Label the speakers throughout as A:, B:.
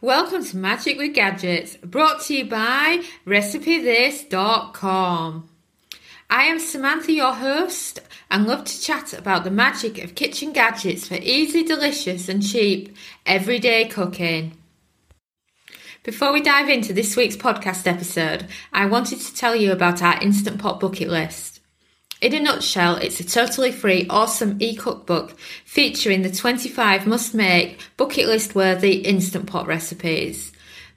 A: Welcome to Magic with Gadgets, brought to you by RecipeThis.com. I am Samantha, your host, and love to chat about the magic of kitchen gadgets for easy, delicious, and cheap everyday cooking. Before we dive into this week's podcast episode, I wanted to tell you about our Instant Pot bucket list. In a nutshell, it's a totally free, awesome e-cookbook featuring the 25 must-make, bucket list worthy Instant Pot recipes.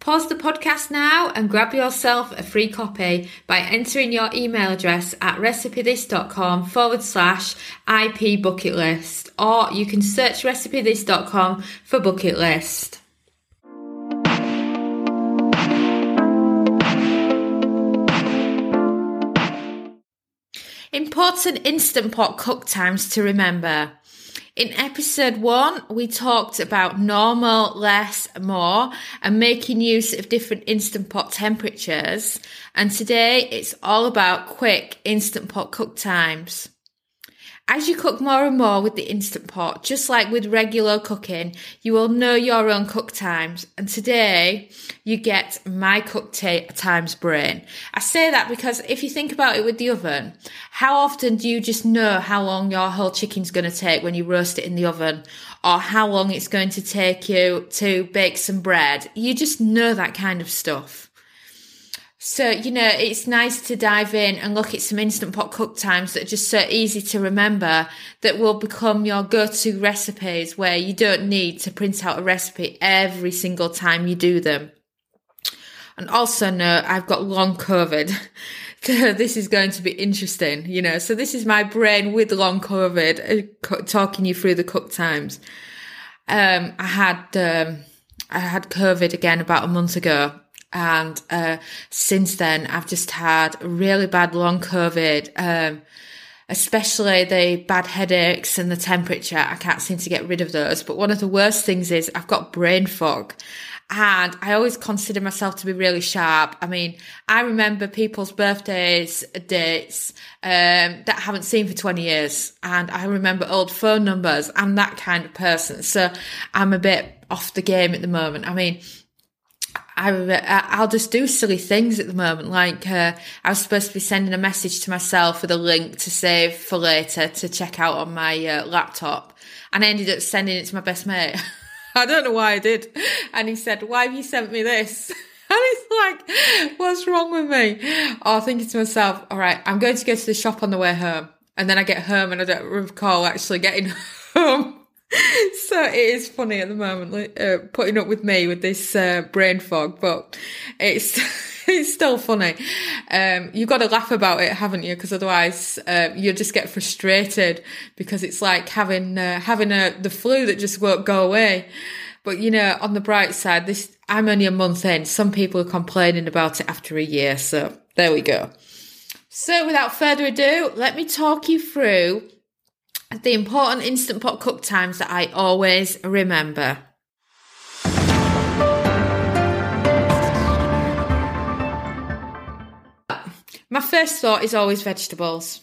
A: Pause the podcast now and grab yourself a free copy by entering your email address at recipethis.com forward slash IP bucket list, or you can search recipethis.com for bucket list. Important Instant Pot cook times to remember. In episode one, we talked about normal, less, more, and making use of different Instant Pot temperatures. And today it's all about quick Instant Pot cook times. As you cook more and more with the Instant Pot, just like with regular cooking, you will know your own cook times. And today you get my cook t- times brain. I say that because if you think about it with the oven, how often do you just know how long your whole chicken's going to take when you roast it in the oven? Or how long it's going to take you to bake some bread? You just know that kind of stuff. So, you know, it's nice to dive in and look at some instant pot cook times that are just so easy to remember that will become your go-to recipes where you don't need to print out a recipe every single time you do them. And also know I've got long COVID. this is going to be interesting, you know. So this is my brain with long COVID uh, talking you through the cook times. Um, I had, um, I had COVID again about a month ago and uh, since then, I've just had really bad long COVID, um, especially the bad headaches and the temperature. I can't seem to get rid of those. But one of the worst things is I've got brain fog. And I always consider myself to be really sharp. I mean, I remember people's birthdays, dates, um, that I haven't seen for 20 years. And I remember old phone numbers. I'm that kind of person. So I'm a bit off the game at the moment. I mean, I, I'll just do silly things at the moment. Like, uh, I was supposed to be sending a message to myself with a link to save for later to check out on my uh, laptop. And I ended up sending it to my best mate. I don't know why I did. And he said, why have you sent me this? And it's like, what's wrong with me? Or thinking to myself, all right, I'm going to go to the shop on the way home. And then I get home and I don't recall actually getting home. so it is funny at the moment, like, uh, putting up with me with this uh, brain fog, but it's it's still funny. Um, you've got to laugh about it, haven't you? Because otherwise, uh, you'll just get frustrated because it's like having uh, having a the flu that just won't go away. But you know, on the bright side, this I'm only a month in. Some people are complaining about it after a year, so there we go. So, without further ado, let me talk you through the important Instant Pot cook times that I always remember. My first thought is always vegetables.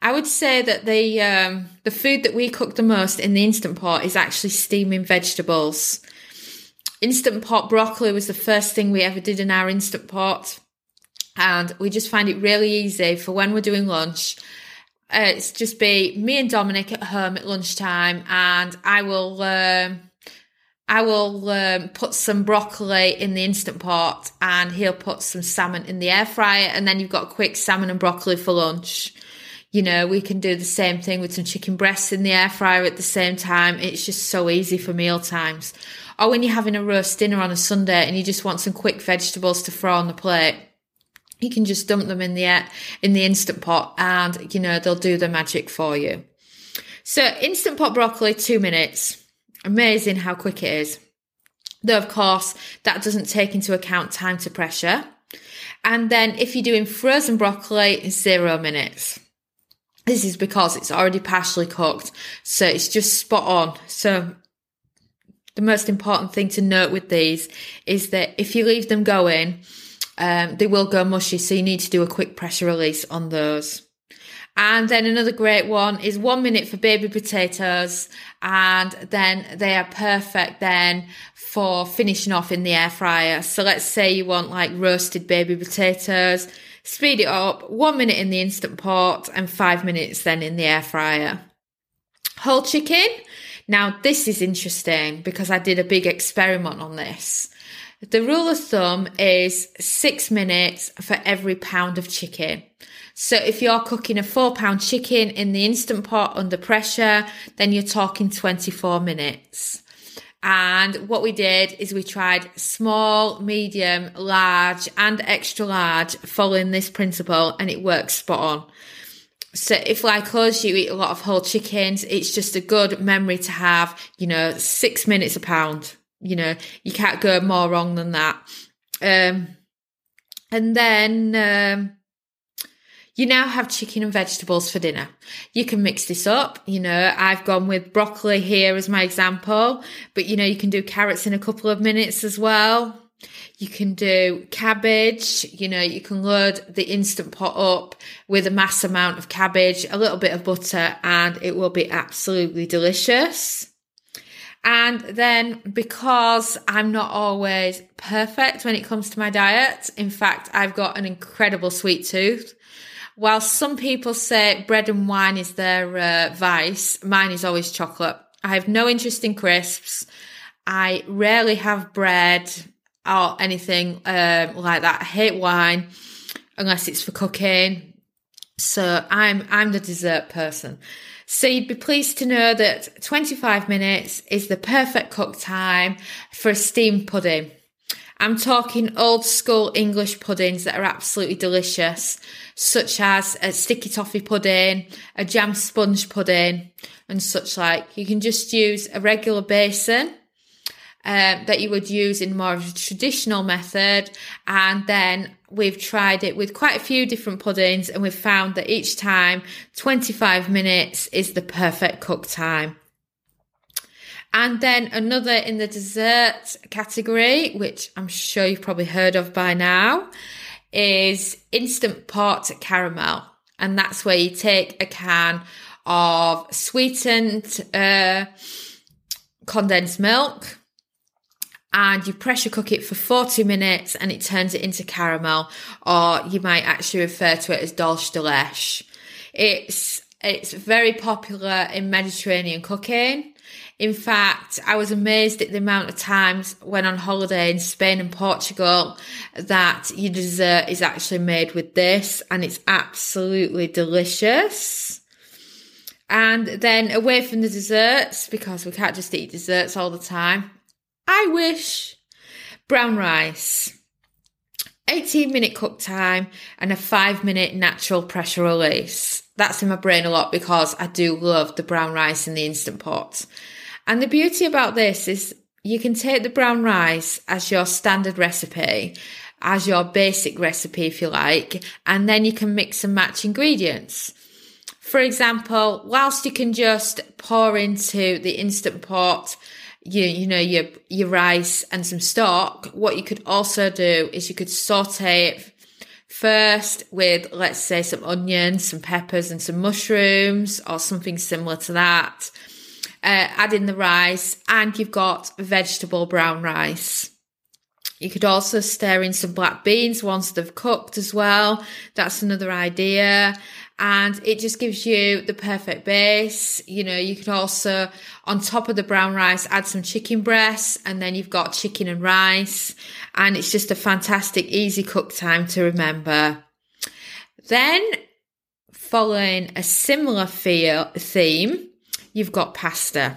A: I would say that the um, the food that we cook the most in the instant pot is actually steaming vegetables. Instant pot broccoli was the first thing we ever did in our instant pot, and we just find it really easy for when we're doing lunch uh, it's just be me and Dominic at home at lunchtime, and I will um, I will um, put some broccoli in the instant pot, and he'll put some salmon in the air fryer, and then you've got quick salmon and broccoli for lunch. You know, we can do the same thing with some chicken breasts in the air fryer at the same time. It's just so easy for meal times. Or when you're having a roast dinner on a Sunday and you just want some quick vegetables to throw on the plate you can just dump them in the in the instant pot and you know they'll do the magic for you. So instant pot broccoli two minutes. Amazing how quick it is. Though of course that doesn't take into account time to pressure. And then if you're doing frozen broccoli zero minutes. This is because it's already partially cooked so it's just spot on. So the most important thing to note with these is that if you leave them going um, they will go mushy, so you need to do a quick pressure release on those. And then another great one is one minute for baby potatoes. And then they are perfect then for finishing off in the air fryer. So let's say you want like roasted baby potatoes, speed it up, one minute in the instant pot and five minutes then in the air fryer. Whole chicken. Now this is interesting because I did a big experiment on this. The rule of thumb is six minutes for every pound of chicken. So if you're cooking a four pound chicken in the instant pot under pressure, then you're talking 24 minutes. And what we did is we tried small, medium, large, and extra large following this principle, and it works spot on. So if like us, you eat a lot of whole chickens, it's just a good memory to have, you know, six minutes a pound. You know, you can't go more wrong than that. Um, and then, um, you now have chicken and vegetables for dinner. You can mix this up. You know, I've gone with broccoli here as my example, but you know, you can do carrots in a couple of minutes as well. You can do cabbage, you know, you can load the instant pot up with a mass amount of cabbage, a little bit of butter, and it will be absolutely delicious. And then because I'm not always perfect when it comes to my diet, in fact, I've got an incredible sweet tooth. While some people say bread and wine is their uh, vice, mine is always chocolate. I have no interest in crisps. I rarely have bread or anything um, like that. I hate wine unless it's for cooking. So I'm I'm the dessert person. So you'd be pleased to know that 25 minutes is the perfect cook time for a steamed pudding. I'm talking old school English puddings that are absolutely delicious, such as a sticky toffee pudding, a jam sponge pudding, and such like. You can just use a regular basin um, that you would use in more of a traditional method. And then we've tried it with quite a few different puddings and we've found that each time 25 minutes is the perfect cook time. And then another in the dessert category, which I'm sure you've probably heard of by now, is Instant Pot Caramel. And that's where you take a can of sweetened uh, condensed milk and you pressure cook it for 40 minutes and it turns it into caramel, or you might actually refer to it as dulce de leche. It's, it's very popular in Mediterranean cooking. In fact, I was amazed at the amount of times when on holiday in Spain and Portugal that your dessert is actually made with this and it's absolutely delicious. And then away from the desserts, because we can't just eat desserts all the time, I wish brown rice. 18 minute cook time and a five minute natural pressure release. That's in my brain a lot because I do love the brown rice in the instant pot. And the beauty about this is you can take the brown rice as your standard recipe, as your basic recipe, if you like, and then you can mix and match ingredients. For example, whilst you can just pour into the instant pot, you, you know, your, your rice and some stock, what you could also do is you could saute it first with, let's say, some onions, some peppers and some mushrooms or something similar to that uh, add in the rice, and you've got vegetable brown rice. You could also stir in some black beans once they've cooked as well. That's another idea. And it just gives you the perfect base. You know, you could also, on top of the brown rice, add some chicken breasts and then you've got chicken and rice. And it's just a fantastic, easy cook time to remember. Then, following a similar feel, theme, you've got pasta.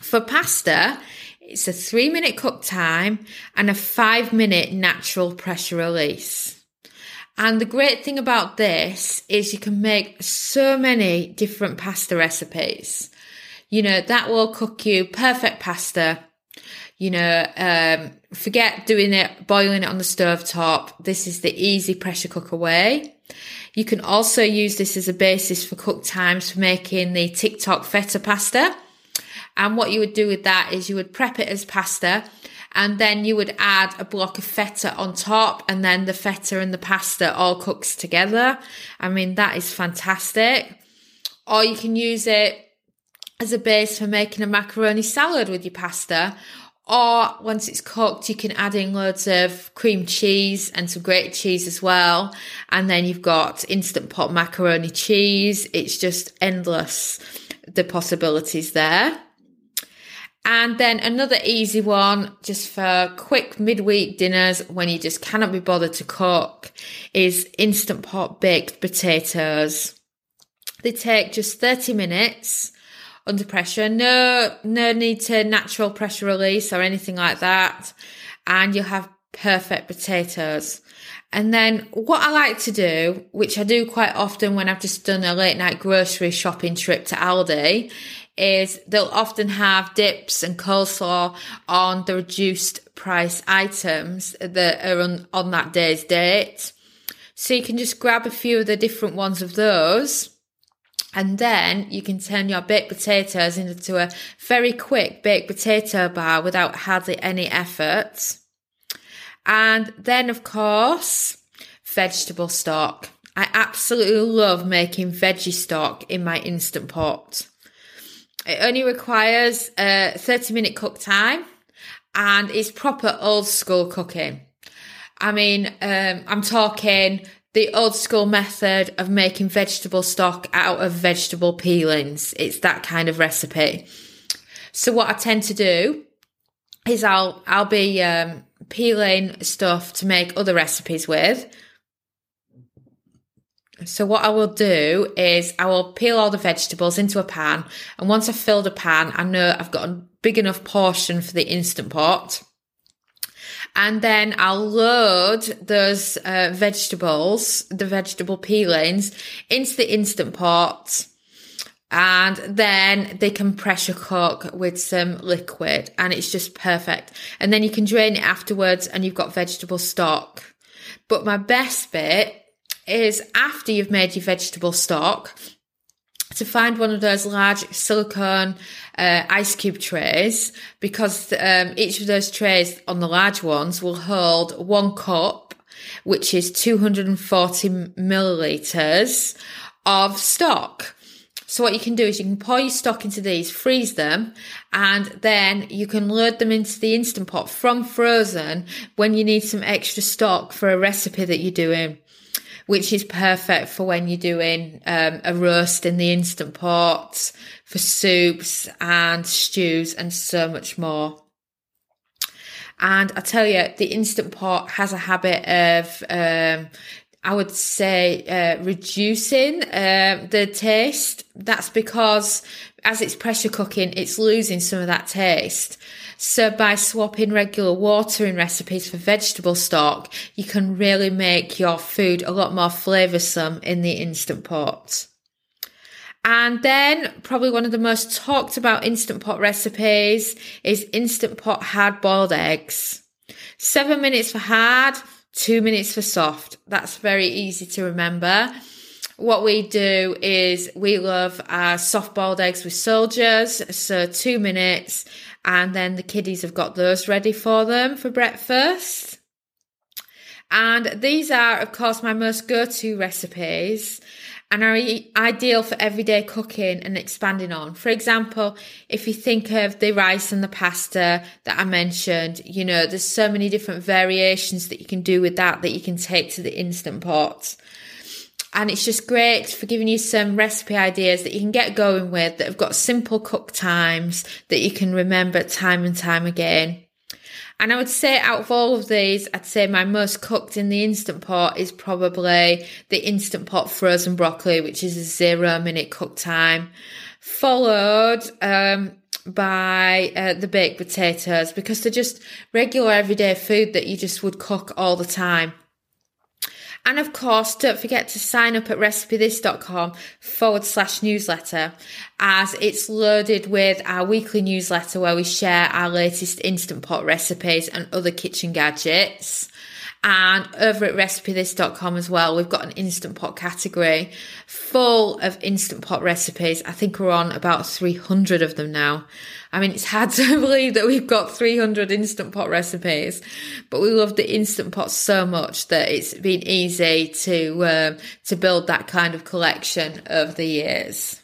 A: For pasta, it's a three minute cook time and a five minute natural pressure release. And the great thing about this is you can make so many different pasta recipes. You know, that will cook you perfect pasta. You know, um, forget doing it, boiling it on the stove top. This is the easy pressure cooker way. You can also use this as a basis for cook times for making the TikTok feta pasta. And what you would do with that is you would prep it as pasta And then you would add a block of feta on top and then the feta and the pasta all cooks together. I mean, that is fantastic. Or you can use it as a base for making a macaroni salad with your pasta. Or once it's cooked, you can add in loads of cream cheese and some grated cheese as well. And then you've got instant pot macaroni cheese. It's just endless, the possibilities there. And then another easy one, just for quick midweek dinners when you just cannot be bothered to cook, is instant pot baked potatoes. They take just 30 minutes under pressure. No, no need to natural pressure release or anything like that. And you'll have perfect potatoes. And then what I like to do, which I do quite often when I've just done a late night grocery shopping trip to Aldi, is they'll often have dips and coleslaw on the reduced price items that are on, on that day's date. So you can just grab a few of the different ones of those and then you can turn your baked potatoes into a very quick baked potato bar without hardly any effort. And then, of course, vegetable stock. I absolutely love making veggie stock in my instant pot. It only requires a 30 minute cook time and it's proper old school cooking. I mean, um, I'm talking the old school method of making vegetable stock out of vegetable peelings. It's that kind of recipe. So what I tend to do is I'll I'll be um, peeling stuff to make other recipes with. So what I will do is I will peel all the vegetables into a pan, and once I've filled a pan, I know I've got a big enough portion for the instant pot and then I'll load those uh, vegetables, the vegetable peelings, into the instant pot. And then they can pressure cook with some liquid and it's just perfect. And then you can drain it afterwards and you've got vegetable stock. But my best bit is after you've made your vegetable stock, to find one of those large silicone uh, ice cube trays because um, each of those trays on the large ones will hold one cup, which is 240 milliliters of stock. So what you can do is you can pour your stock into these, freeze them, and then you can load them into the Instant Pot from frozen when you need some extra stock for a recipe that you're doing which is perfect for when you're doing um, a roast in the instant pot, for soups and stews and so much more. And I tell you, the instant pot has a habit of, um, I would say, uh, reducing uh, the taste. That's because as it's pressure cooking, it's losing some of that taste. So by swapping regular water in recipes for vegetable stock, you can really make your food a lot more flavoursome in the Instant Pot. And then probably one of the most talked about Instant Pot recipes is Instant Pot hard boiled eggs. Seven minutes for hard, two minutes for soft. That's very easy to remember. What we do is we love our soft boiled eggs with soldiers. So two minutes and then the kiddies have got those ready for them for breakfast. And these are, of course, my most go to recipes and are ideal for everyday cooking and expanding on. For example, if you think of the rice and the pasta that I mentioned, you know, there's so many different variations that you can do with that that you can take to the instant pot. And it's just great for giving you some recipe ideas that you can get going with that have got simple cook times that you can remember time and time again. And I would say out of all of these, I'd say my most cooked in the Instant Pot is probably the Instant Pot frozen broccoli, which is a zero minute cook time, followed um, by uh, the baked potatoes because they're just regular everyday food that you just would cook all the time. And of course, don't forget to sign up at recipethis.com forward slash newsletter as it's loaded with our weekly newsletter where we share our latest Instant Pot recipes and other kitchen gadgets. And over at recipethis.com as well, we've got an Instant Pot category full of Instant Pot recipes. I think we're on about 300 of them now. I mean, it's hard to believe that we've got 300 Instant Pot recipes, but we love the Instant Pot so much that it's been easy to, um, to build that kind of collection over the years.